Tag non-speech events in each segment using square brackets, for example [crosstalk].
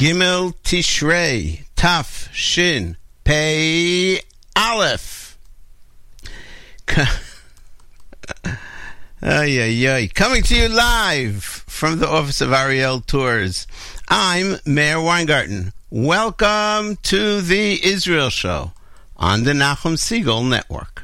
Gimel Tishrei, Taf Shin Pei Aleph. [laughs] ay, ay, ay. Coming to you live from the office of Ariel Tours. I'm Meir Weingarten. Welcome to the Israel Show on the Nachum Segal Network.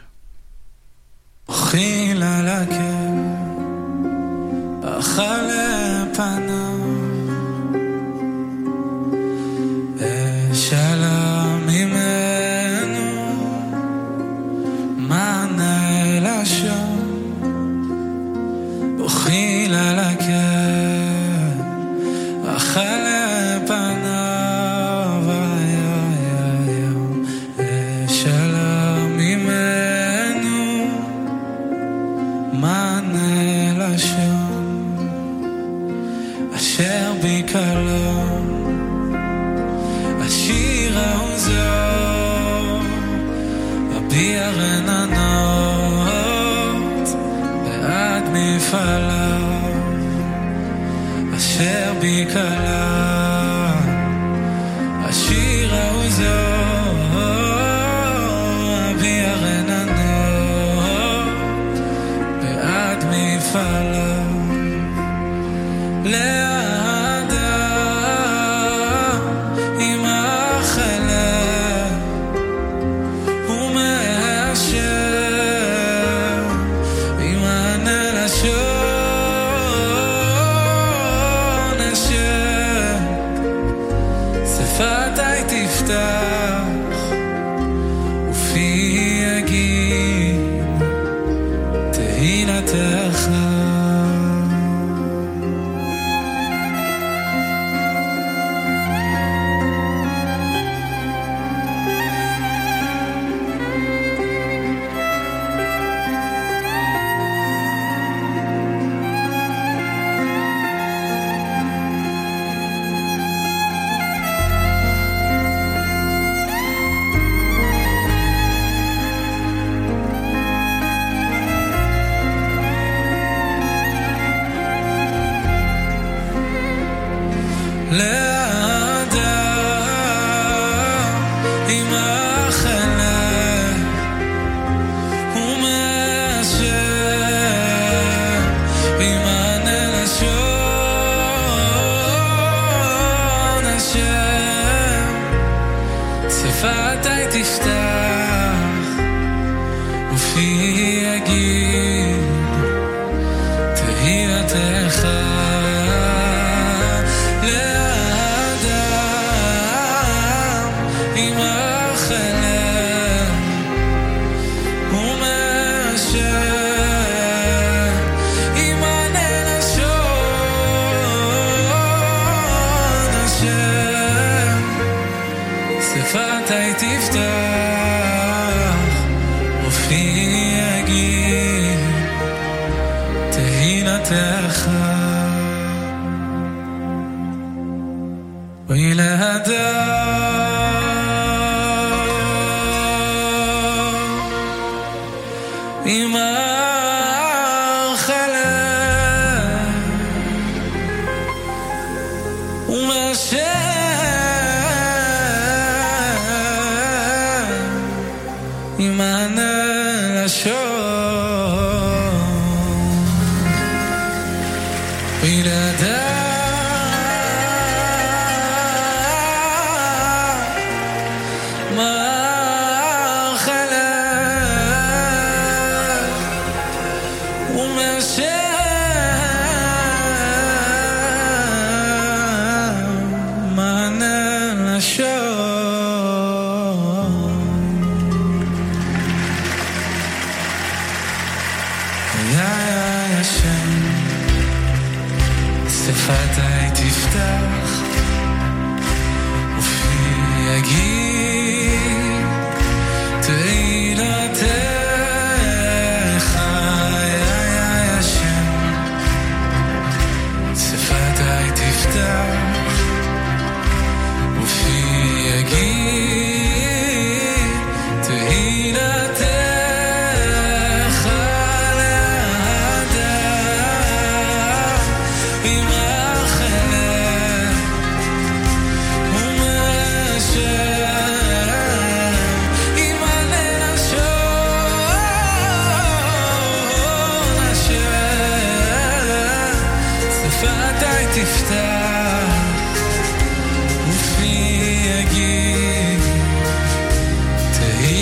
מתי תפתח.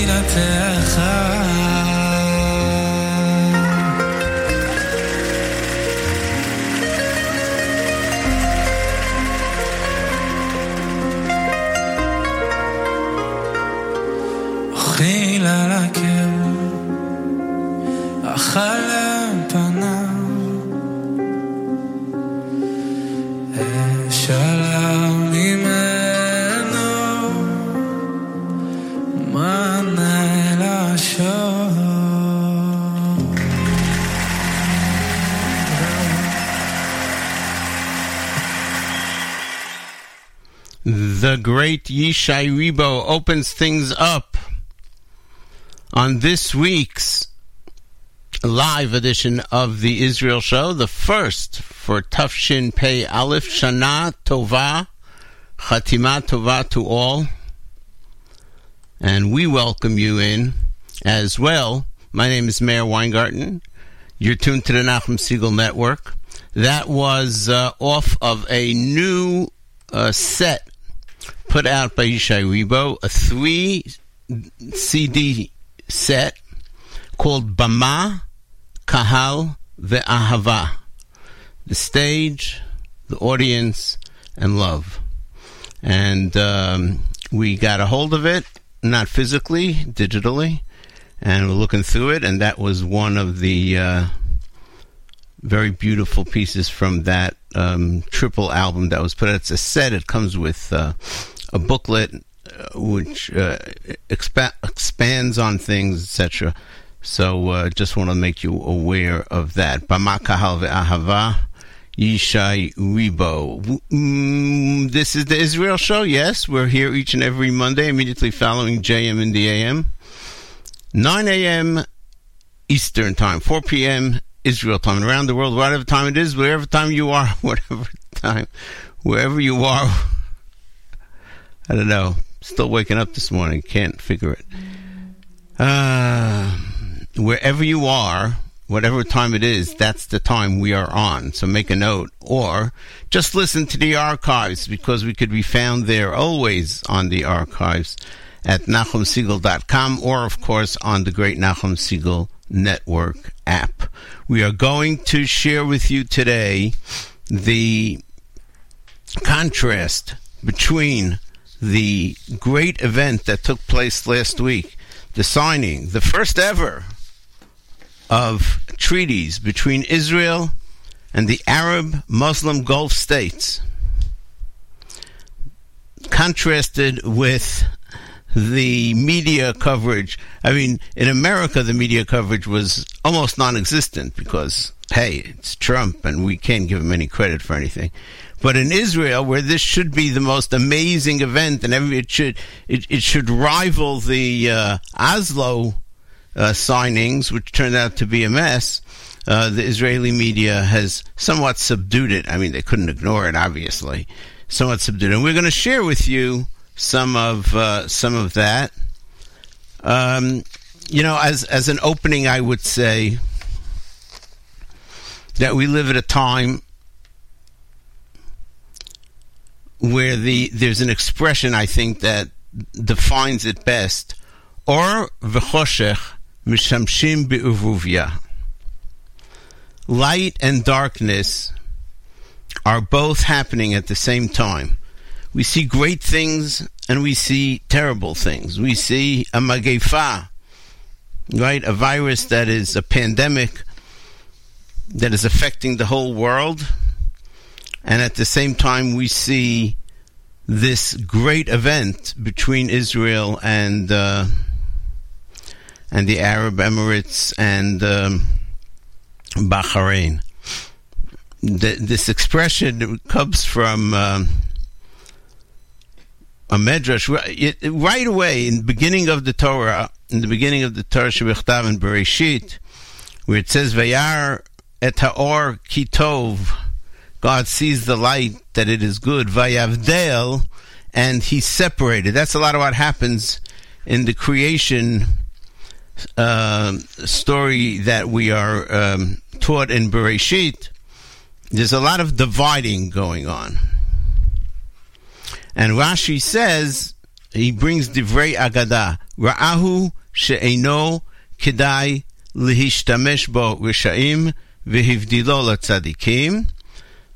מדינתך great Yishai Rebo opens things up on this week's live edition of the Israel Show, the first for Tafshin Pei Aleph Shana Tova, Chatima Tova to all. And we welcome you in as well. My name is Meir Weingarten. You're tuned to the Nachum Segal Network. That was uh, off of a new uh, set put out by Yishai Rebo, a three CD set called Bama, Kahal, Ve'ahava. The stage, the audience, and love. And um, we got a hold of it, not physically, digitally, and we're looking through it, and that was one of the uh, very beautiful pieces from that um, triple album that was put out. It's a set, it comes with uh, a booklet uh, which uh, expa- expands on things, etc. So uh, just want to make you aware of that. Bamakahal ve'ahava, Yishai Rebo. Mm, this is the Israel Show, yes. We're here each and every Monday, immediately following JM in the AM. 9 a.m. Eastern Time, 4 p.m. Israel time, and around the world, whatever time it is, wherever time you are, [laughs] whatever time, wherever you are. I don't know. Still waking up this morning. Can't figure it. Uh, wherever you are, whatever time it is, that's the time we are on. So make a note. Or just listen to the archives because we could be found there always on the archives at NachumSegal.com or, of course, on the Great Nachum Segal Network app. We are going to share with you today the contrast between the great event that took place last week, the signing, the first ever of treaties between Israel and the Arab Muslim Gulf states, contrasted with the media coverage. I mean, in America, the media coverage was almost non existent because, hey, it's Trump and we can't give him any credit for anything. But in Israel, where this should be the most amazing event, and every, it should it, it should rival the uh, Oslo uh, signings, which turned out to be a mess. Uh, the Israeli media has somewhat subdued it. I mean, they couldn't ignore it, obviously. Somewhat subdued, and we're going to share with you some of uh, some of that. Um, you know, as as an opening, I would say that we live at a time where the there's an expression I think that defines it best. Or v'choshech mishamshim be'uvuvya. Light and darkness are both happening at the same time. We see great things and we see terrible things. We see a magefa, right? A virus that is a pandemic that is affecting the whole world and at the same time we see this great event between Israel and uh, and the Arab Emirates and um, Bahrain. This expression comes from um, a medrash right away in the beginning of the Torah, in the beginning of the Torah Shebichtav and Bereshit, where it says "Vayar et haor kitov." God sees the light that it is good, vayavdel, and He separated. That's a lot of what happens in the creation uh, story that we are um, taught in Bereshit. There's a lot of dividing going on, and Rashi says he brings divrei agada ra'ahu she'eno kedai lihishtamesh bo rishaim v'hivdilo latzadikim.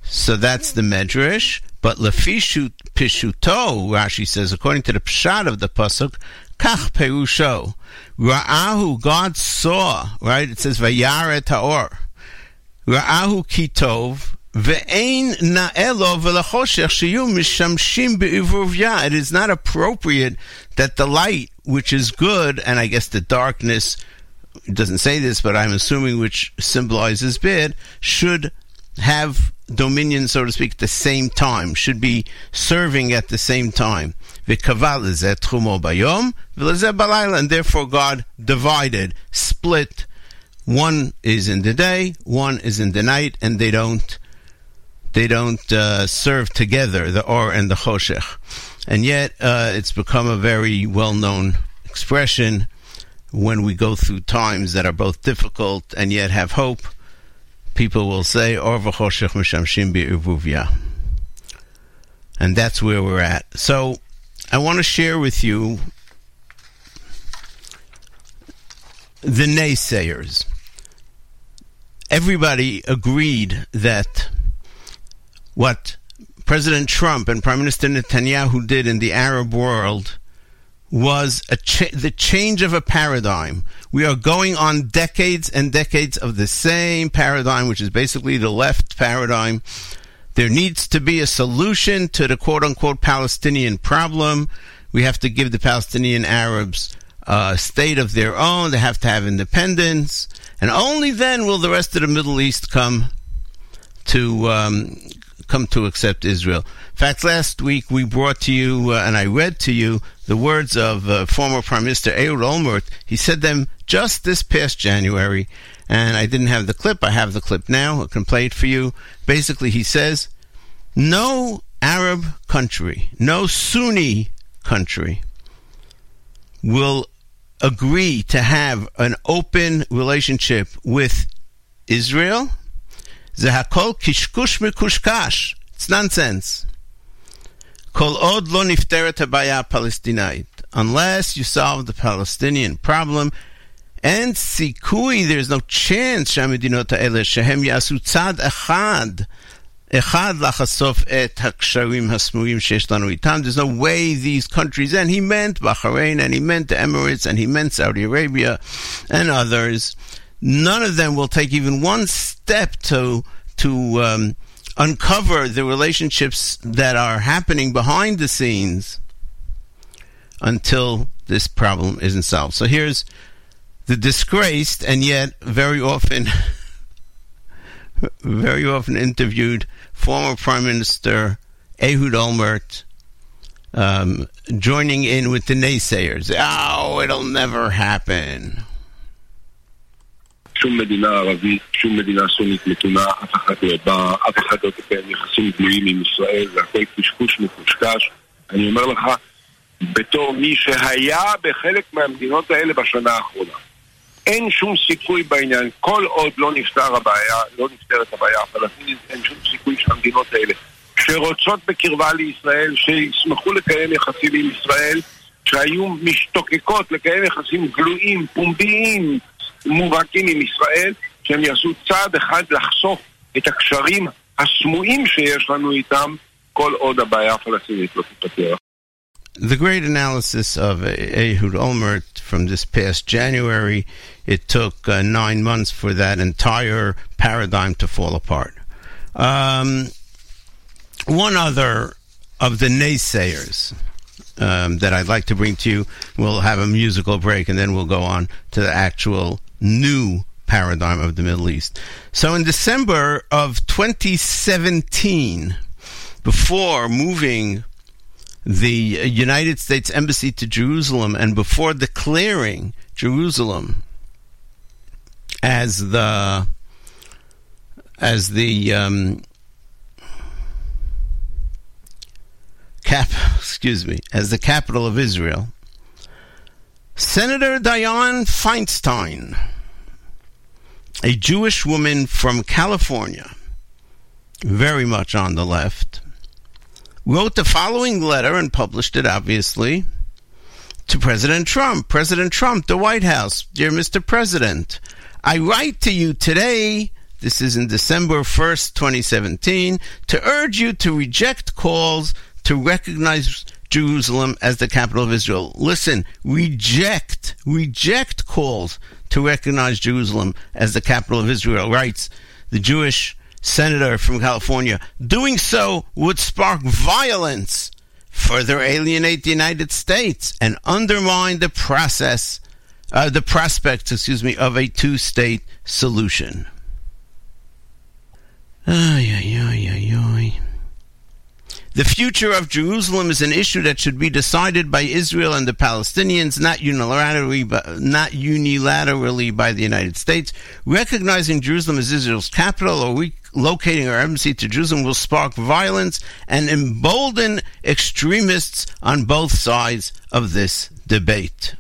So that's the Medrash. But Lefishu Pishuto, Rashi says, according to the Pshat of the Pasuk, Kach Perusho. Ra'ahu, God saw, right? It says, Vayare Taor. Ra'ahu Kitov. Ve'ein na'elo v'lechoshech shiyu mishamshim be'ivuvya. It is not appropriate that the light, which is good, and I guess the darkness, doesn't say this, but I'm assuming which symbolizes bad, should have dominion, so to speak, at the same time, should be serving at the same time. And therefore God divided, split. One is in the day, one is in the night, and they don't they don't uh, serve together, the or and the choshech. And yet, uh, it's become a very well known expression when we go through times that are both difficult and yet have hope. People will say, oh, mishamshim. And that's where we're at. So, I want to share with you the naysayers. Everybody agreed that what President Trump and Prime Minister Netanyahu did in the Arab world was cha- the change of a paradigm. We are going on decades and decades of the same paradigm, which is basically the left paradigm. There needs to be a solution to the quote unquote Palestinian problem. We have to give the Palestinian Arabs a state of their own. They have to have independence. And only then will the rest of the Middle East come to um, come to accept Israel. In fact, last week we brought to you, uh, and I read to you, the words of uh, former Prime Minister Ehud Olmert. He said them just this past January, and I didn't have the clip. I have the clip now. I can play it for you. Basically, he says, no Arab country, no Sunni country will agree to have an open relationship with Israel זה הכל קשקוש מקושקש. It's nonsense. כל עוד לא נפתרת הבעיה הפלסטינאית, unless you solve the Palestinian problem, אין סיכוי, there's no chance שהמדינות האלה שהם יעשו צעד אחד, אחד לחשוף את הקשרים הסמויים שיש לנו איתם. There's no way these countries, and he meant Bahrain, and he meant the Emirates, and he meant Saudi Arabia, and others, none of them will take even one step to to um, uncover the relationships that are happening behind the scenes until this problem isn't solved. So here's the disgraced and yet very often [laughs] very often interviewed former Prime Minister Ehud Olmert um, joining in with the naysayers. Oh, it'll never happen. שום מדינה ערבית, שום מדינה סונית מתונה, אף אחד לא בא, אף אחד לא תקיים יחסים גלויים עם ישראל, זה הכל קשקוש מקושקש. אני אומר לך, בתור מי שהיה בחלק מהמדינות האלה בשנה האחרונה. אין שום סיכוי בעניין, כל עוד לא נפתר הבעיה, לא נפתרת הבעיה הפלסטינית, אין שום סיכוי שהמדינות האלה, שרוצות בקרבה לישראל, שישמחו לקיים יחסים עם ישראל, שהיו משתוקקות לקיים יחסים גלויים, פומביים, מובהקים עם ישראל, שהם יעשו צעד אחד לחשוף את הקשרים הסמויים שיש לנו איתם, כל עוד הבעיה הפלסטינית לא תיפתר. The great analysis of Ehud Olmert from this past January, it took uh, nine months for that entire paradigm to fall apart. Um, one other of the naysayers um, that I'd like to bring to you, we'll have a musical break and then we'll go on to the actual new paradigm of the Middle East. So in December of 2017, before moving the United States Embassy to Jerusalem and before declaring Jerusalem as the as the um, cap [laughs] excuse me as the capital of Israel Senator Dianne Feinstein, a Jewish woman from California, very much on the left, wrote the following letter and published it, obviously, to President Trump. President Trump, the White House, dear Mr. President, I write to you today. This is in December 1st, 2017, to urge you to reject calls to recognize Jerusalem as the capital of Israel. Listen, reject, reject calls to recognize Jerusalem as the capital of Israel, writes the Jewish senator from California. Doing so would spark violence, further alienate the United States, and undermine the process, uh, the prospects, excuse me, of a two-state solution. Ay, ay, ay, ay, ay. The future of Jerusalem is an issue that should be decided by Israel and the Palestinians, not unilaterally, but not unilaterally by the United States. Recognizing Jerusalem as Israel's capital or relocating our embassy to Jerusalem will spark violence and embolden extremists on both sides of this debate.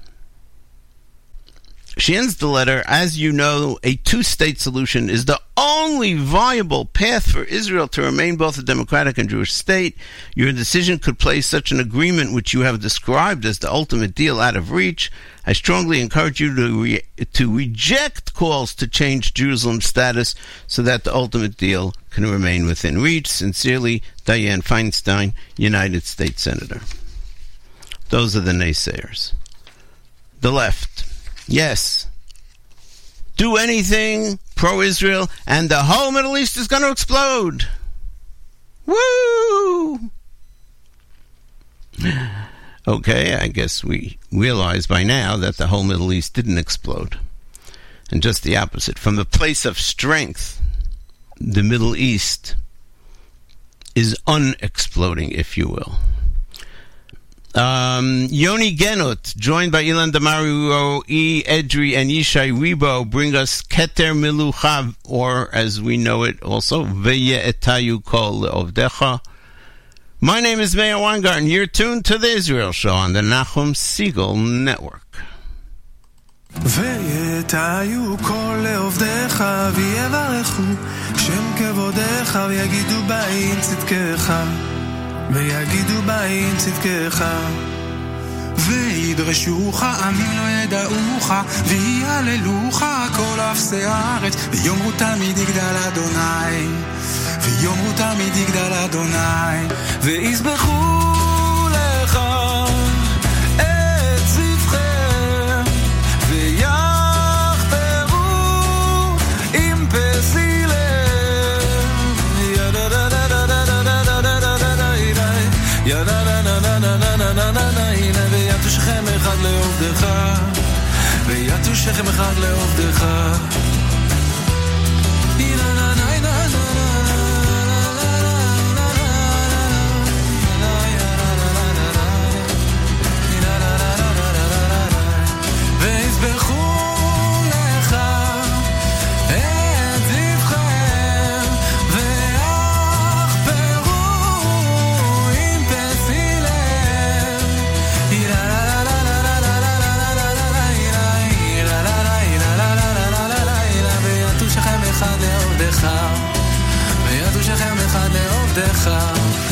She ends the letter, as you know, a two state solution is the only viable path for Israel to remain both a democratic and Jewish state. Your decision could place such an agreement, which you have described as the ultimate deal, out of reach. I strongly encourage you to, re- to reject calls to change Jerusalem's status so that the ultimate deal can remain within reach. Sincerely, Dianne Feinstein, United States Senator. Those are the naysayers. The left. Yes. Do anything pro Israel, and the whole Middle East is going to explode. Woo! [gasps] Okay, I guess we realize by now that the whole Middle East didn't explode. And just the opposite. From the place of strength, the Middle East is unexploding, if you will. Um, Yoni Genut, joined by Ilan Damario, E. Edri, and Yishai Rebo, bring us Keter Miluchav, or as we know it also, Veye Etayu Kol Ovdecha. My name is Meir Weingarten. You're tuned to the Israel Show on the Nachum Segal Network. ואת כל לעובדיך ויברכו שם כבודיך ויגידו בעין צדקך ויגידו באים צדקך וידרשוך עמים לא ידעוך ויעללוך כל אפסי הארץ ויאמרו תמיד יגדל אדוני ויאמרו תמיד יגדל אדוני ויזבחו ויתו שכם אחד לעובדך לעובדך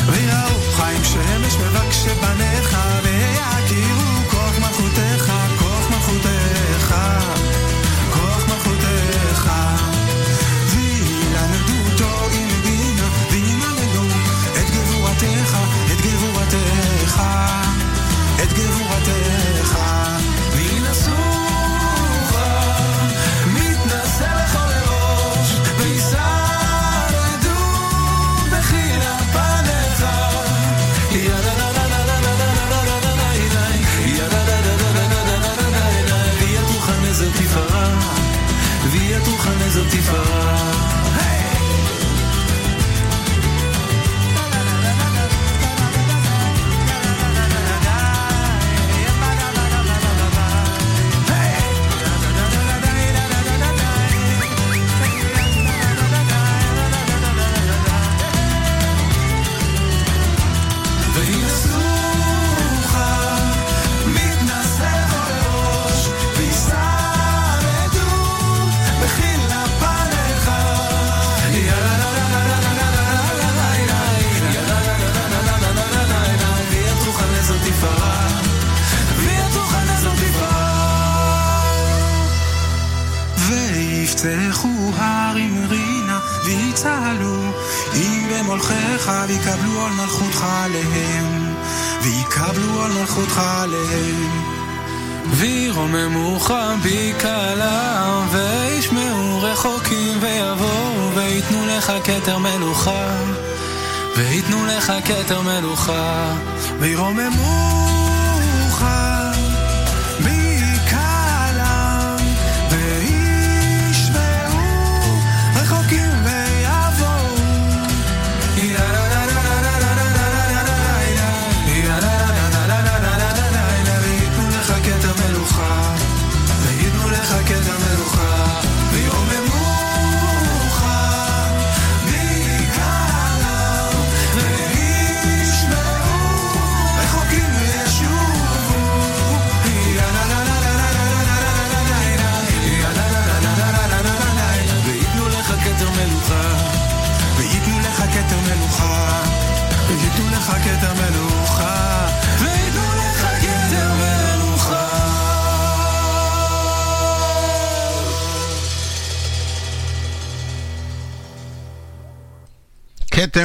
ויראו חיים שמש מבקשי בניך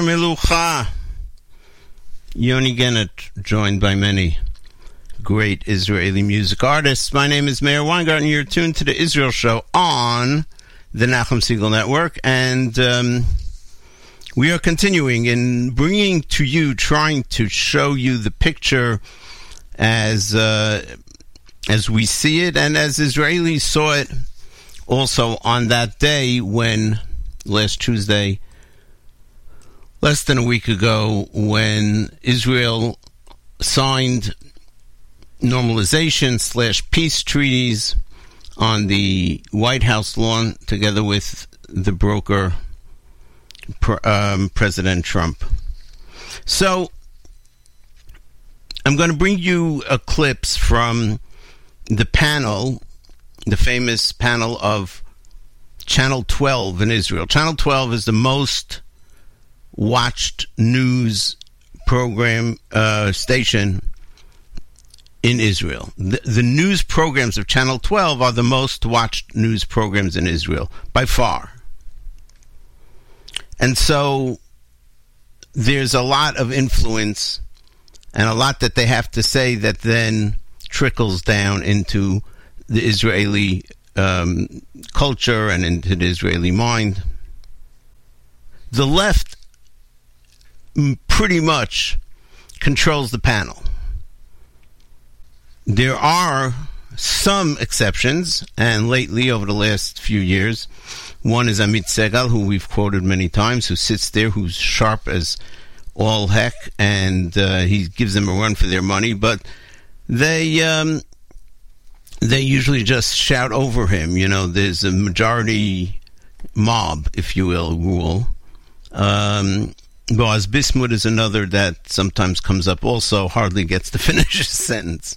Melucha. Yoni Genut, joined by many great Israeli music artists. My name is Meir Weingarten. You're tuned to the Israel Show on the Nachum Segal Network, and um, we are continuing in bringing to you, trying to show you the picture as uh, as we see it, and as Israelis saw it also on that day when last Tuesday, less than a week ago, when Israel signed normalization slash peace treaties on the White House lawn together with the broker um, President Trump. So I'm going to bring you a clips from the panel, the famous panel of Channel 12 in Israel. Channel 12 is the most watched news program uh, station in Israel. The, the, news programs of Channel 12 are the most watched news programs in Israel by far. And so there's a lot of influence and a lot that they have to say that then trickles down into the Israeli um, culture and into the Israeli mind. The left pretty much controls the panel. There are some exceptions, and lately, over the last few years, one is Amit Segal, who we've quoted many times, who sits there, who's sharp as all heck, and uh, he gives them a run for their money. But they um, they usually just shout over him. You know, there's a majority mob, if you will, rule. Um, Boaz Bismuth is another that sometimes comes up also, hardly gets to [laughs] finish a sentence.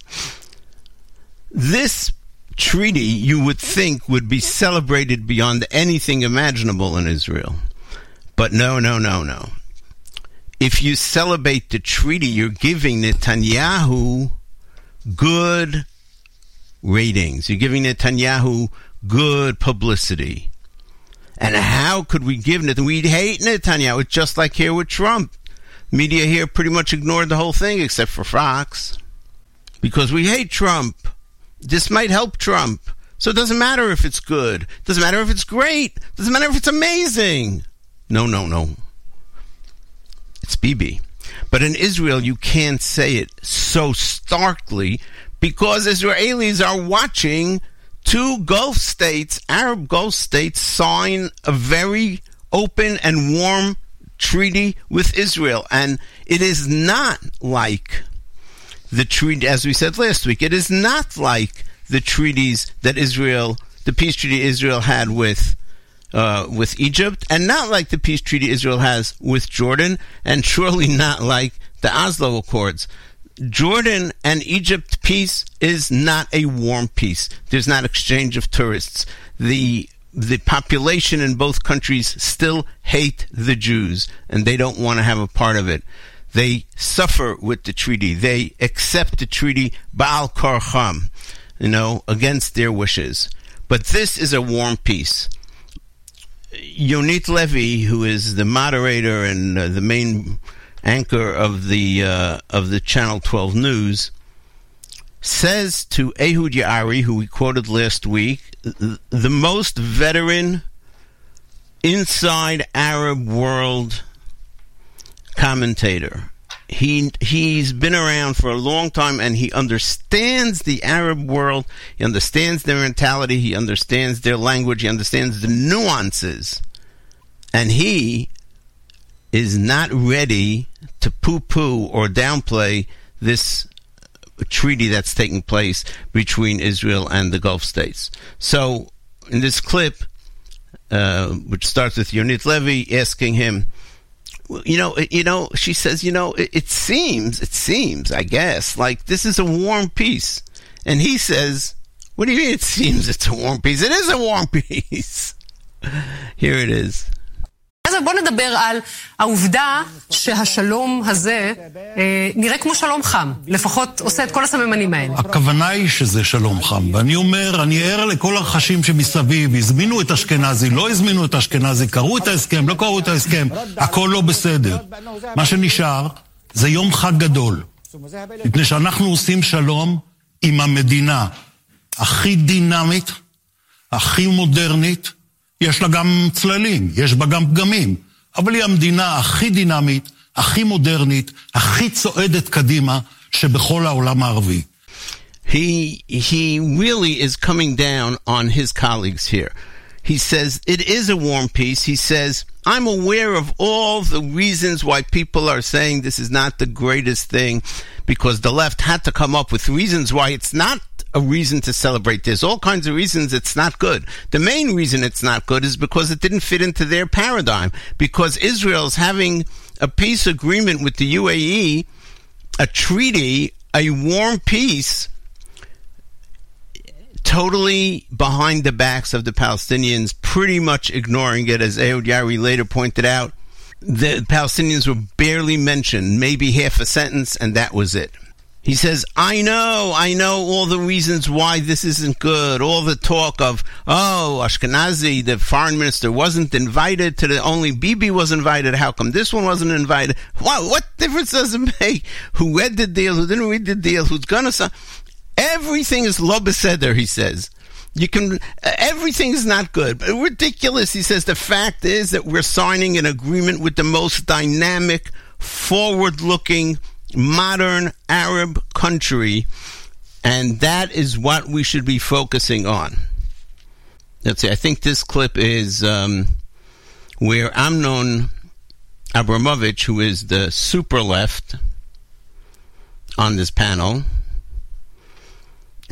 This treaty, you would think, would be celebrated beyond anything imaginable in Israel. But no, no, no, no. If you celebrate the treaty, you're giving Netanyahu good ratings. You're giving Netanyahu good publicity. And how could we give Netanyahu? We'd hate Netanyahu. It's just like here with Trump. Media here pretty much ignored the whole thing except for Fox. Because we hate Trump. This might help Trump. So it doesn't matter if it's good. It doesn't matter if it's great. It doesn't matter if it's amazing. No, no, no. It's Bibi. But in Israel, you can't say it so starkly because Israelis are watching two Gulf states, Arab Gulf states, sign a very open and warm treaty with Israel. And it is not like the treaty, as we said last week, it is not like the treaties that Israel, the peace treaty Israel had with uh, with Egypt, and not like the peace treaty Israel has with Jordan, and [laughs] surely not like the Oslo Accords. Jordan and Egypt peace is not a warm peace. There's not exchange of tourists. The the population in both countries still hate the Jews, and they don't want to have a part of it. They suffer with the treaty. They accept the treaty Baal Korcham, you know, against their wishes. But this is a warm peace. Yonit Levy, who is the moderator and uh, the main anchor of the uh, of the Channel 12 News, says to Ehud Yaari, who we quoted last week, the most veteran inside Arab world commentator. He he's been around for a long time and he understands the Arab world. He understands their mentality. He understands their language. He understands the nuances, and he is not ready to poo-poo or downplay this treaty that's taking place between Israel and the Gulf states. So, in this clip, uh, which starts with Yonit Levy asking him you know, you know, she says, you know, it, it, seems, it seems, I guess, like this is a warm peace. And he says, what do you mean it seems it's a warm peace? It is a warm [laughs] peace. Here it is. אז בואו נדבר על העובדה שהשלום הזה אה, נראה כמו שלום חם. לפחות עושה את כל הסממנים האלה. הכוונה היא שזה שלום חם, ואני אומר, אני ער לכל הרחשים שמסביב, הזמינו את אשכנזי, לא הזמינו את אשכנזי, קראו את ההסכם, לא קראו את ההסכם, הכל לא בסדר. מה שנשאר זה יום חג גדול, מפני שאנחנו עושים שלום עם המדינה הכי דינמית, הכי מודרנית, יש לה גם צללים, יש בה גם פגמים, אבל היא המדינה הכי דינמית, הכי מודרנית, הכי צועדת קדימה שבכל העולם הערבי. he he really is coming down on his colleagues here. He says it is a warm peace. He says I'm aware of all the reasons why people are saying this is not the greatest thing because the left had to come up with reasons why it's not a reason to celebrate. There's all kinds of reasons it's not good. The main reason it's not good is because it didn't fit into their paradigm because Israel's having a peace agreement with the UAE, a treaty, a warm peace totally behind the backs of the Palestinians, pretty much ignoring it, as Ehud Yaari later pointed out. The Palestinians were barely mentioned, maybe half a sentence, and that was it. He says, I know, I know all the reasons why this isn't good. All the talk of, oh, Ashkenazi, the foreign minister, wasn't invited to the, only Bibi was invited. How come this one wasn't invited? Wow, what difference does it make? Who read the deal, who didn't read the deal, who's gonna sign? Everything is lo beseder, he says. You can, everything is not good. Ridiculous, he says. The fact is that we're signing an agreement with the most dynamic, forward looking, modern Arab country, and that is what we should be focusing on. Let's see, I think this clip is um, where Amnon Abramovich, who is the super left on this panel,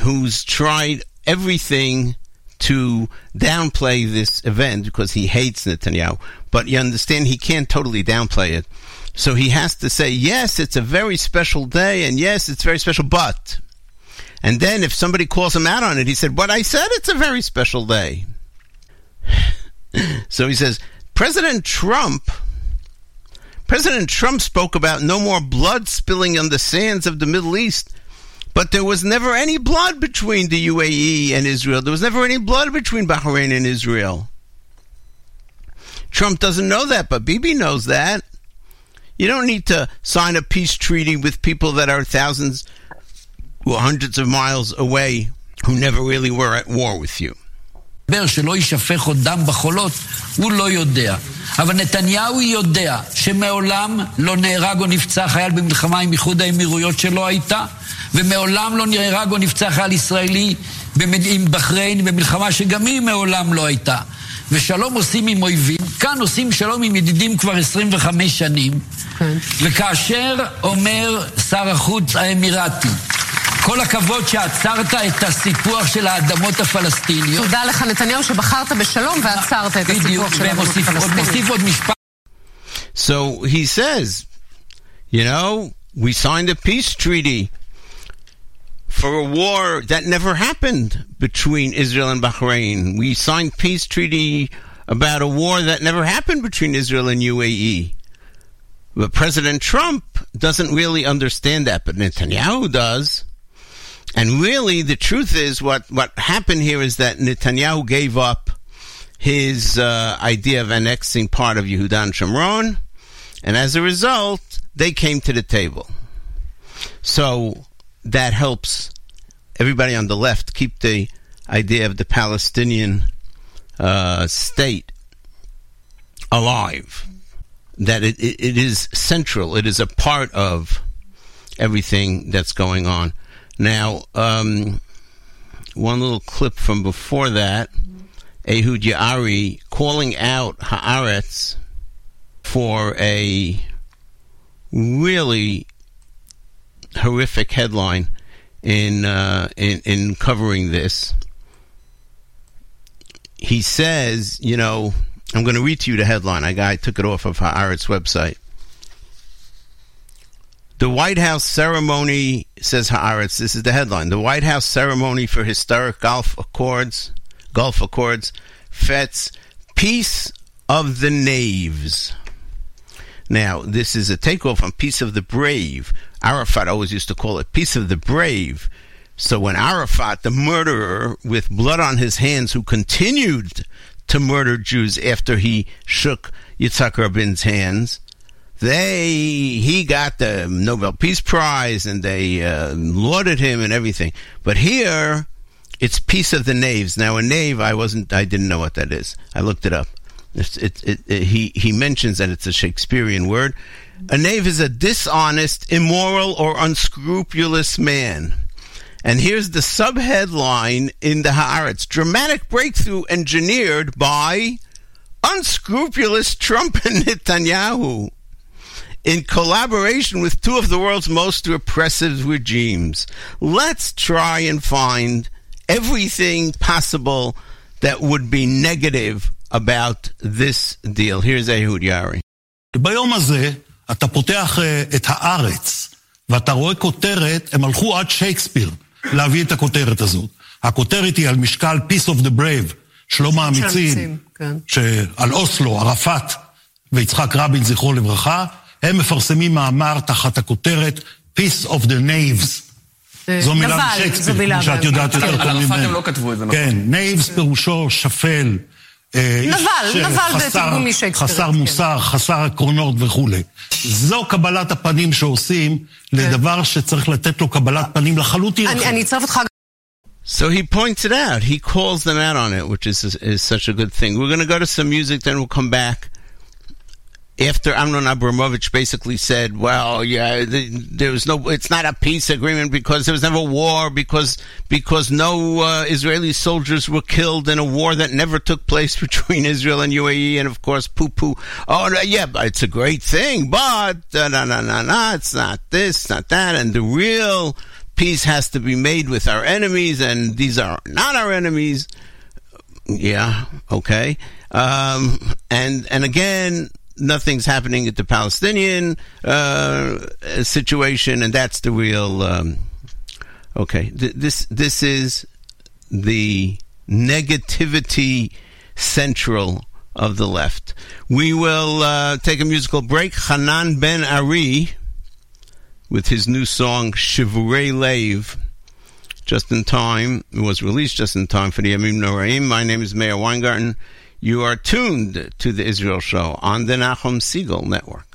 who's tried everything to downplay this event because he hates Netanyahu. But you understand he can't totally downplay it. So he has to say, yes, it's a very special day, and yes, it's very special, but. And then if somebody calls him out on it, he said, But I said it's a very special day. [laughs] so he says, President Trump. President Trump spoke about no more blood spilling on the sands of the Middle East, but there was never any blood between the UAE and Israel. There was never any blood between Bahrain and Israel. Trump doesn't know that, but Bibi knows that. You don't need to sign a peace treaty with people that are thousands or hundreds of miles away who never really were at war with you. מסתבר שלא יישפך עוד דם בחולות, הוא לא יודע. אבל נתניהו יודע שמעולם לא נהרג או נפצע חייל במלחמה עם איחוד האמירויות שלא הייתה, ומעולם לא נהרג או נפצע חייל ישראלי במד... עם בחריין במלחמה שגם היא מעולם לא הייתה. ושלום עושים עם אויבים, כאן עושים שלום עם ידידים כבר 25 שנים, כן. וכאשר אומר שר החוץ האמירתי, כל הכבוד שעצרת את הסיפוח של האדמות הפלסטיניות. תודה לך, נתניהו, שבחרת בשלום ועצרת את בדיוק, הסיפוח של האדמות ומוסיף הפלסטיניות. מוסיף עוד משפט. So he says, you know, we signed a peace treaty for a war that never happened between Israel and Bahrain. We signed peace treaty about a war that never happened between Israel and UAE. But President Trump doesn't really understand that, but Netanyahu does. And really, the truth is, what, what happened here is that Netanyahu gave up his uh, idea of annexing part of Yehuda and Shomron, and as a result, they came to the table. So that helps everybody on the left keep the idea of the Palestinian uh, state alive. That it, it, it is central. It is a part of everything that's going on. Now, um, one little clip from before that, Ehud Yaari calling out Haaretz for a really horrific headline in uh, in in covering this. He says, you know, I'm going to read to you the headline. I, I took it off of Haaretz website. The White House ceremony says Haaretz. This is the headline. The White House ceremony for historic Gulf Accords, Gulf Accords, FETS, peace of the Knaves. Now, this is a takeoff on Peace of the Brave. Arafat always used to call it Peace of the Brave. So when Arafat, the murderer with blood on his hands, who continued to murder Jews after he shook Yitzhak Rabin's hands, they he got the Nobel Peace Prize and they uh, lauded him and everything. But here, it's Peace of the Knaves. Now, a knave, I wasn't, I didn't know what that is. I looked it up. It, it, it, he he mentions that it's a Shakespearean word. A knave is a dishonest, immoral, or unscrupulous man. And here's the subheadline in the Haaretz: dramatic breakthrough engineered by unscrupulous Trump and [laughs] Netanyahu in collaboration with two of the world's most repressive regimes. Let's try and find everything possible that would be negative about this deal. Here's Ehud Yari. ביום הזה אתה פותח אה, את הארץ, ואתה רואה כותרת, הם הלכו עד שייקספיר להביא את הכותרת הזאת. הכותרת היא על משקל Peace of the Brave, שלום האמיצים, כן. שעל אוסלו, ערפאת ויצחק רבין, זכרו לברכה, הם מפרסמים מאמר תחת הכותרת Peace of the Knaves. אה, זו מילה משייקספיר, מילה כמו שאת. יודעת יותר על טוב ערפאת ממני. הם לא כתבו את זה, נכון. כן, נייבס פירושו שפל. אה, נבל, נבל שחסר- בתרגום משייקספיר, חסר כן. מוסר, חסר עקרונות וכולי. זו קבלת הפנים שעושים לדבר שצריך לתת לו קבלת פנים לחלוטין. אני אצרף אותך So he points it out. He calls them out on it, which is is such a good thing. We're going to go to some music, then we'll come back. After Amnon Abramovich basically said, "Well, yeah, the, there was no. It's not a peace agreement because there was never war because because no uh, Israeli soldiers were killed in a war that never took place [laughs] between Israel and UAE, and of course, poo poo. Oh, yeah, but it's a great thing, but no, no, no, no, it's not this, not that, and the real." peace has to be made with our enemies, and these are not our enemies. Yeah, okay. Um, and and again, nothing's happening at the Palestinian uh, situation, and that's the real. Um, okay, th- this this is the negativity central of the left. We will uh, take a musical break. Hanan Ben Ari with his new song Shivurei Lev. Just in time, it was released just in time for the Yamim Noraim. My name is Meir Weingarten. You are tuned to the Israel Show on the Nachum Segal Network.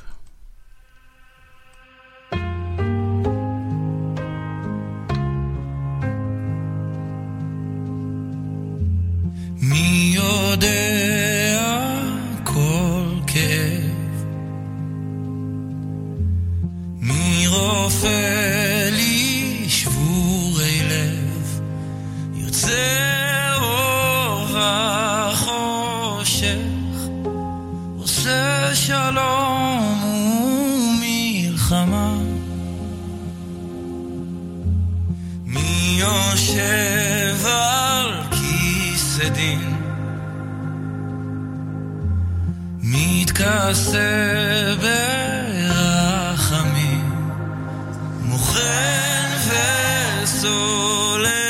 רופא לי שבורי לב? יוצא שלום ומלחמה. מי יושב על כיסא דין? מתכסה ברחמים, מוכן וסולח,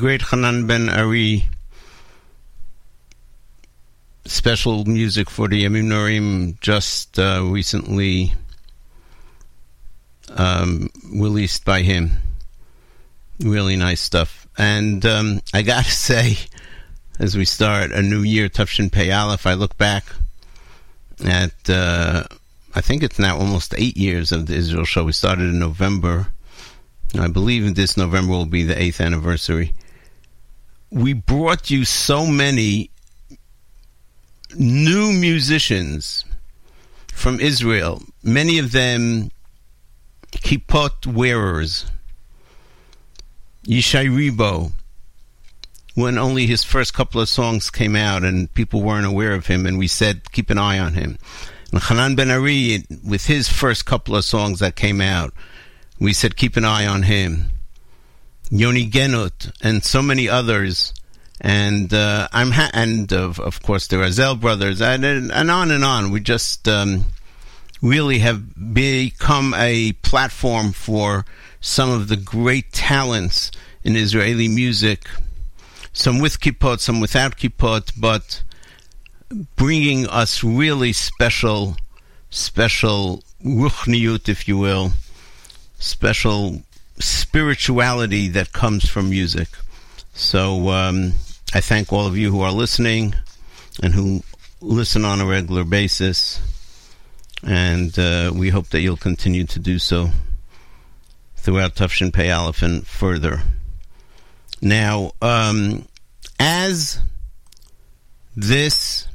great Hanan Ben Ari special music for the Yamim just uh, recently um, released by him. Really nice stuff. And um, I got to [laughs] say, as we start a new year, Tufshin Pei Aleph, I look back at, uh, I think it's now almost eight years of the Israel show. We started in November. I believe this November will be the eighth anniversary. We brought you so many new musicians from Israel, many of them kippot wearers. Yishai Rebo, when only his first couple of songs came out and people weren't aware of him, and we said, keep an eye on him. And Hanan Ben Ari, with his first couple of songs that came out, we said, keep an eye on him. Yoni Genut, and so many others. And uh, I'm ha- and of of course the Razel brothers, and, and on and on. We just um, really have become a platform for some of the great talents in Israeli music. Some with kippot, some without kippot, but bringing us really special, special ruchniut, if you will, special spirituality that comes from music. So um, I thank all of you who are listening and who listen on a regular basis. And uh, we hope that you'll continue to do so throughout Tufshin Pei Aleph and further. Now, um, as this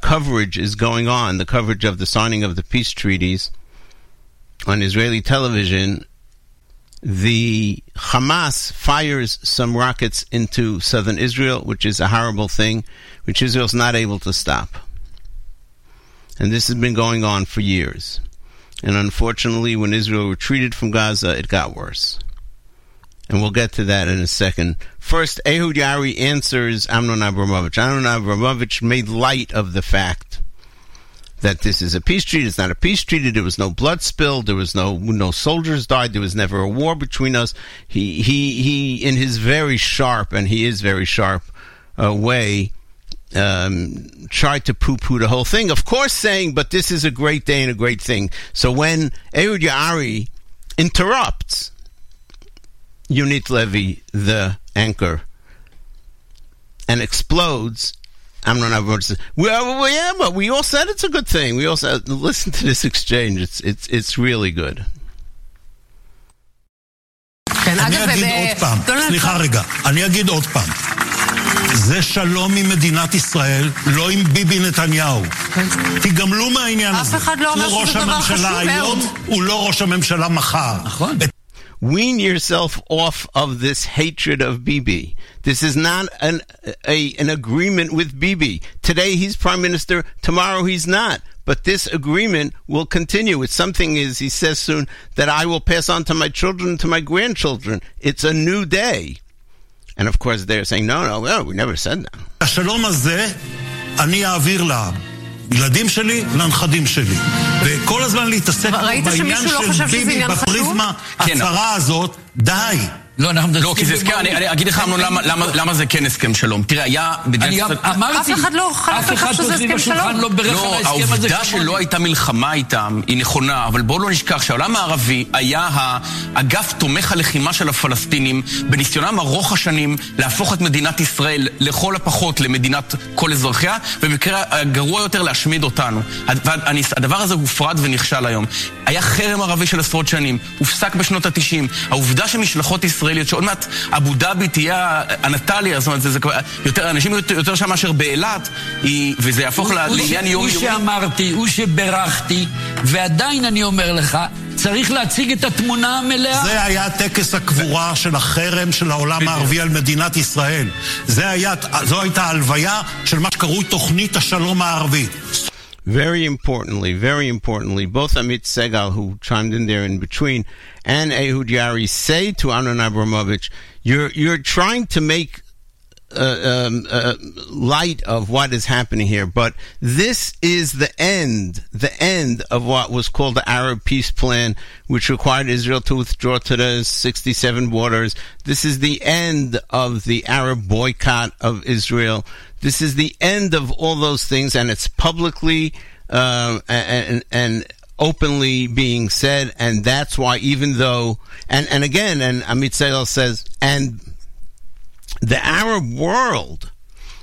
coverage is going on, the coverage of the signing of the peace treaties on Israeli television, the Hamas fires some rockets into southern Israel, which is a horrible thing, which Israel's not able to stop. And this has been going on for years. And unfortunately, when Israel retreated from Gaza, it got worse. And we'll get to that in a second. First, Ehud Yaari answers Amnon Abramovich. Amnon Abramovich made light of the fact that this is a peace treaty. It's not a peace treaty. There was no blood spilled. There was no no soldiers died. There was never a war between us. He he he, in his very sharp and he is very sharp uh, way, um, tried to poo-poo the whole thing. Of course, saying, "But this is a great day and a great thing." So when Ehud Yaari interrupts Yonit Levy, the anchor, and explodes. Amnon Abramovich says, well, well, yeah, but we all said it's a good thing. We all said, listen to this exchange. It's, it's, it's really good. כן, אני אגב, אגיד ב- עוד פעם, דונלד סליחה טראמפ- רגע, אני אגיד עוד פעם. זה שלום עם מדינת ישראל, לא עם ביבי נתניהו. תיגמלו מהעניין אף הזה. אחד לא אומר הוא ראש שזה דבר הממשלה חשוב היום, מאוד. הוא לא ראש הממשלה מחר. נכון. Wean yourself off of this hatred of Bibi. This is not an, a, an agreement with Bibi. Today he's prime minister, tomorrow he's not. But this agreement will continue. It's something is he says soon that I will pass on to my children, to my grandchildren. It's a new day. And of course they're saying, no, no, no, we never said that. לילדים שלי, לנכדים שלי. וכל הזמן להתעסק בעניין של ביבי בפריזמה כן, הצרה הזאת, די. לא, אנחנו לא, מתעסקים כי זה הסכם. אני אני אגיד לך, אמנון, למה- למה- למה זה כן הסכם שלום. תראה, היה... אני ישראל- אמרתי, אף אחד לא חלק על כך שזה סביב הסכם שלום. לא לא. העובדה. שלא הייתה מלחמה איתם היא נכונה, אבל בואו לא נשכח שהעולם הערבי היה האגף תומך הלחימה של הפלסטינים בניסיונם ארוך השנים להפוך את מדינת ישראל לכל הפחות למדינת כל אזרחיה, ובמקרה הגרוע יותר להשמיד אותנו. הדבר הזה הופרד ונכשל היום. היה חרם ערבי של עשרות שנים, הופסק בשנות התשעים. העובדה שמשלחות ישראליות, שעוד מעט אבו דאבי תהיה אנטליה, זאת אומרת, זה, זה כבר, יותר, אנשים יותר, יותר שם מאשר באילת, וזה יהפוך הוא לעניין הוא יומיומי. שאמרתי, הוא שברכתי, ועדיין אני אומר לך, צריך להציג את התמונה המלאה. זה היה טקס הקבורה של החרם של העולם הערבי על מדינת ישראל. זה היה, זו הייתה הלוויה של מה שקרוי תוכנית השלום הערבי. Very importantly, very importantly, both Amit Segal, who chimed in there in between, and Ehud Yaari say to Amnon Abramovich, "You're you're trying to make uh, um, uh, light of what is happening here, but this is the end, the end of what was called the Arab Peace Plan, which required Israel to withdraw to the 67 borders. This is the end of the Arab boycott of Israel. This is the end of all those things, and it's publicly uh, and and openly being said, and that's why even though and and again, and Amit Segal says, and the Arab world,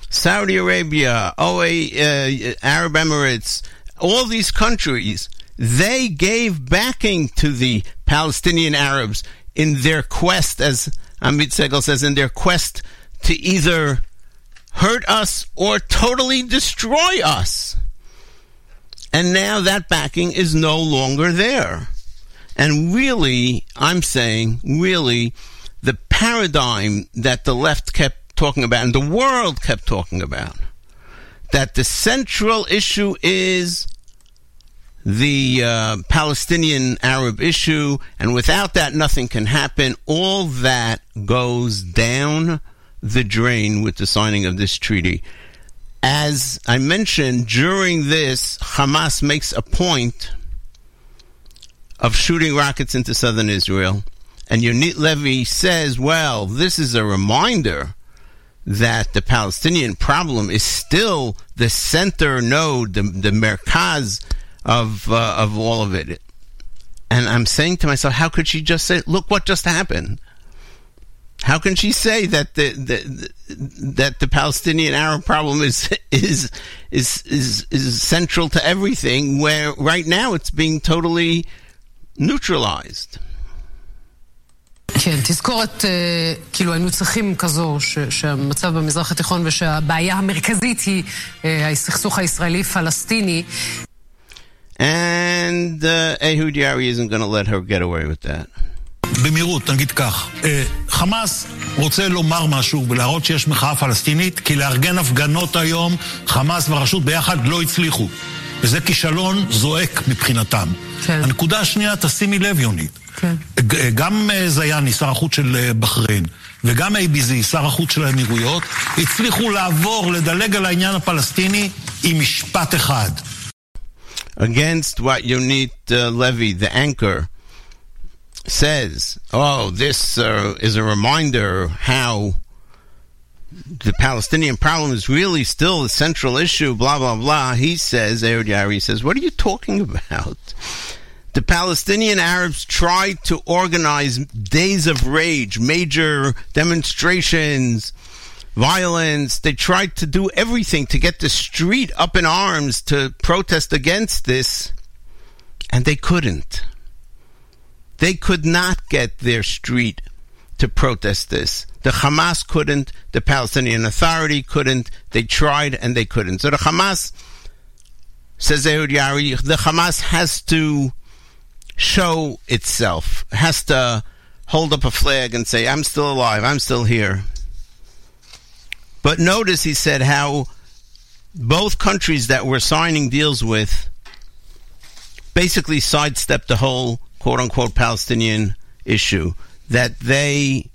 Saudi Arabia, OA, uh, Arab Emirates, all these countries, they gave backing to the Palestinian Arabs in their quest, as Amit Segal says, in their quest to either hurt us or totally destroy us. And now that backing is no longer there. And really, I'm saying, really, the paradigm that the left kept talking about and the world kept talking about, that the central issue is the uh, Palestinian Arab issue, and without that, nothing can happen. All that goes down the drain with the signing of this treaty. As I mentioned, during this, Hamas makes a point of shooting rockets into southern Israel. And Yonit Levy says, well, this is a reminder that the Palestinian problem is still the center node, the, the merkaz of, uh, of all of it. And I'm saying to myself, how could she just say, look what just happened? How can she say that the, the, that the Palestinian Arab problem is is is is is central to everything? Where right now it's being totally neutralized. כן, תזכורת, כאילו היינו צריכים כזו, ש, שהמצב במזרח התיכון ושהבעיה המרכזית היא הסכסוך הישראלי-פלסטיני. And uh, Ehud Yaari isn't going to let her get away with that. במהירות, נגיד כך, אה, חמאס רוצה לומר משהו ולהראות שיש מחאה פלסטינית, כי לארגן הפגנות היום, חמאס והרשות ביחד לא הצליחו. וזה כישלון זועק מבחינתם. כן. הנקודה השנייה, תשימי לב, יונית. כן. גם זיאני, שר החוץ של בחריין, וגם ABZ, שר החוץ של האמירויות, הצליחו לעבור, לדלג על העניין הפלסטיני עם משפט אחד. Against what Yonit uh, Levy, the anchor, says, oh, this uh, is a reminder how the Palestinian problem is really still a central issue, blah, blah, blah. He says, Ehud Yaari says, what are you talking about? The Palestinian Arabs tried to organize days of rage, major demonstrations, violence. They tried to do everything to get the street up in arms to protest against this, and they couldn't. They could not get their street to protest this. The Hamas couldn't, the Palestinian Authority couldn't, they tried and they couldn't. So the Hamas, says Ehud Yaari, the Hamas has to show itself, has to hold up a flag and say, I'm still alive, I'm still here. But notice, he said, how both countries that we're signing deals with basically sidestepped the whole quote unquote Palestinian issue. That they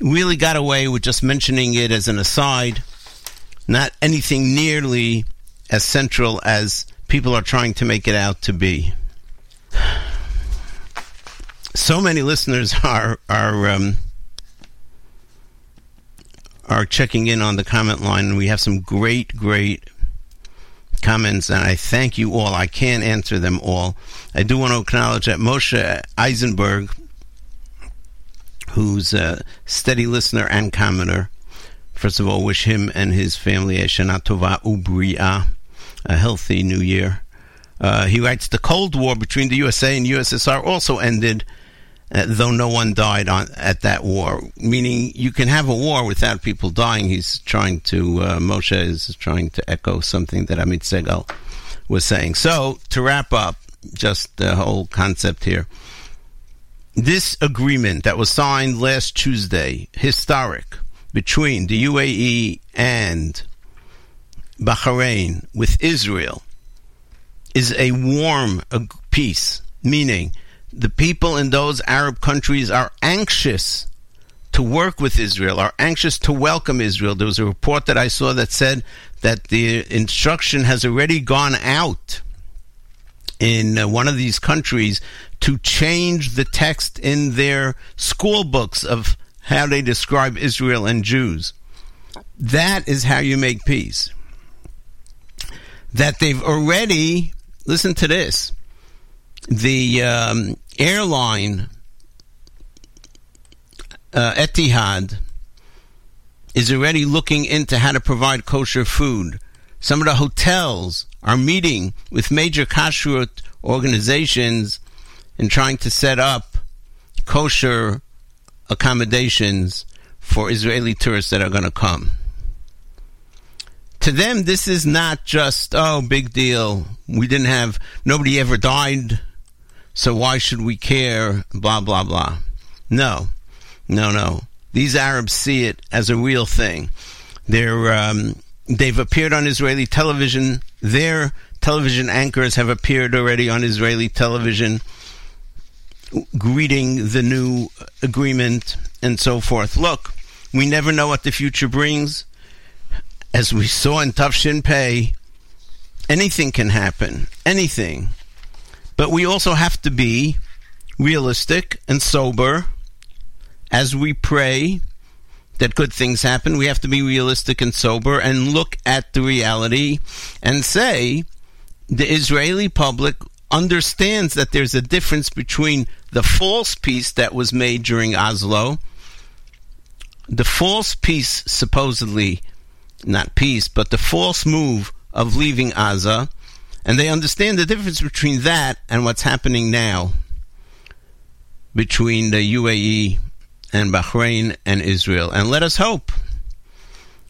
really got away with just mentioning it as an aside, not anything nearly as central as people are trying to make it out to be. So many listeners [laughs] are are um, are checking in on the comment line, and we have some great, great comments, and I thank you all. I can't answer them all. I do want to acknowledge that Moshe Eisenberg, who's a steady listener and commenter, first of all, wish him and his family a Shana Tova Ubriya, a healthy new year. Uh, he writes, the Cold War between the USA and USSR also ended, uh, though no one died on at that war. Meaning, you can have a war without people dying. He's trying to, uh, Moshe is trying to echo something that Amit Segal was saying. So, to wrap up, just the whole concept here. This agreement that was signed last Tuesday, historic, between the UAE and Bahrain with Israel, is a warm peace, meaning the people in those Arab countries are anxious to work with Israel, are anxious to welcome Israel. There was a report that I saw that said that the instruction has already gone out in uh, one of these countries to change the text in their school books of how they describe Israel and Jews. That is how you make peace. That they've already, listen to this, the um, airline uh, Etihad is already looking into how to provide kosher food. Some of the hotels are meeting with major kashrut organizations and trying to set up kosher accommodations for Israeli tourists that are going to come. To them, this is not just, oh, big deal. We didn't have, nobody ever died, so why should we care? Blah, blah, blah. No, no, no. These Arabs see it as a real thing. They're, um, they've appeared on Israeli television. Their television anchors have appeared already on Israeli television greeting the new agreement and so forth. Look, we never know what the future brings. As we saw in Tufshin Pei, anything can happen. Anything. But we also have to be realistic and sober as we pray that good things happen. We have to be realistic and sober and look at the reality and say the Israeli public understands that there's a difference between the false peace that was made during Oslo, the false peace, supposedly, not peace, but the false move of leaving Gaza, and they understand the difference between that and what's happening now between the UAE and Bahrain and Israel. And let us hope,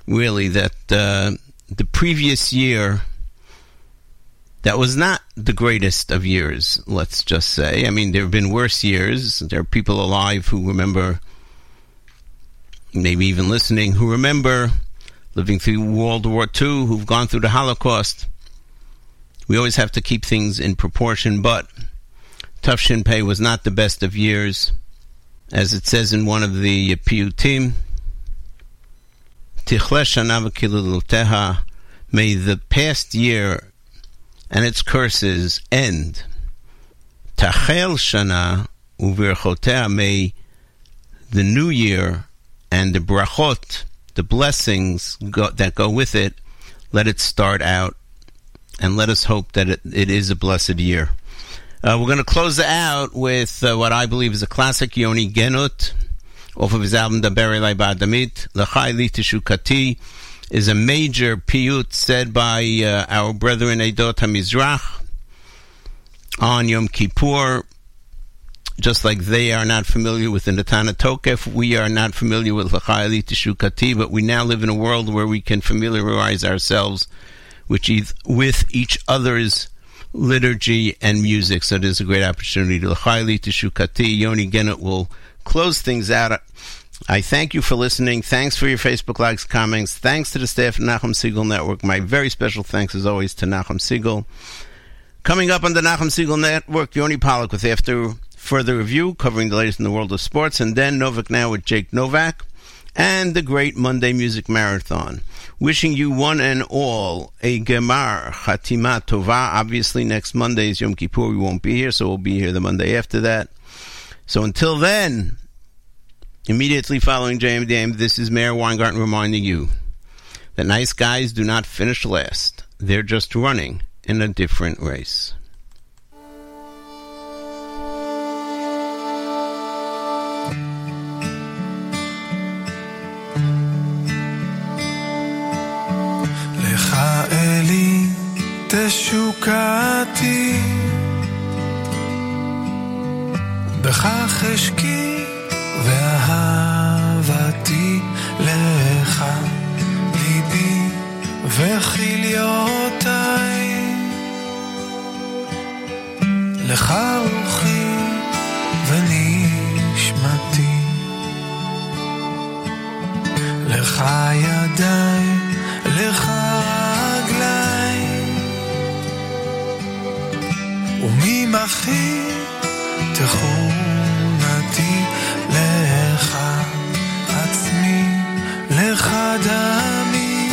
really, that uh, the previous year that was not the greatest of years, let's just say. I mean, there have been worse years. There are people alive who remember, maybe even listening, who remember living through World War II, who've gone through the Holocaust. We always have to keep things in proportion, but Tufshin Pei was not the best of years. As it says in one of the Piyutim, Tichle Shana v'kiluluteha, may the past year and its curses end. Tachel Shana uvirchotea, may the new year and the brachot, the blessings go, that go with it, let it start out, and let us hope that it, it is a blessed year. Uh, we're going to close out with uh, what I believe is a classic Yoni Genut off of his album Daber Elai Ba'adamit, L'chai Li is a major piyut said by uh, our brethren Eidot HaMizrach on Yom Kippur. Just like they are not familiar with the Natana Tokef, we are not familiar with L'chai Li Teshukati, but we now live in a world where we can familiarize ourselves with, eith- with each other's liturgy and music. So there's a great opportunity to L'chai Teshukati. Yoni Genut will close things out. I thank you for listening. Thanks for your Facebook likes, comments. Thanks to the staff at Nachum Segal Network. My very special thanks, as always, to Nachum Segal. Coming up on the Nachum Segal Network, Yoni Pollock with After Further Review, covering the latest in the world of sports, and then Novak Now with Jake Novak, and the great Monday Music Marathon. Wishing you one and all a Gemar Chatima Tova. Obviously, next Monday is Yom Kippur. We won't be here, so we'll be here the Monday after that. So until then, immediately following JMDM, this is Meir Weingarten reminding you that nice guys do not finish last. They're just running in a different race. תשוקתי, בך חשקי ואהבתי לך, ליבי וכליותיי. ונשמתי. לך ידיים, אחי, תכונתי לך עצמי, לך דמי.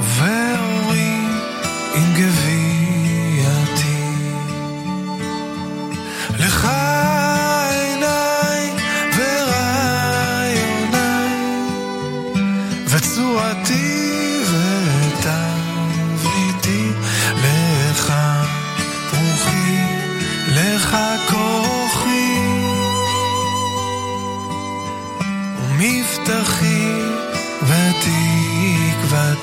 ואורי עם גווייתי, לך עיניי ורעיוניי, וצורתי וטעם. אותי לך רוחי, לך כוחי. ומבטחי ותקוותי.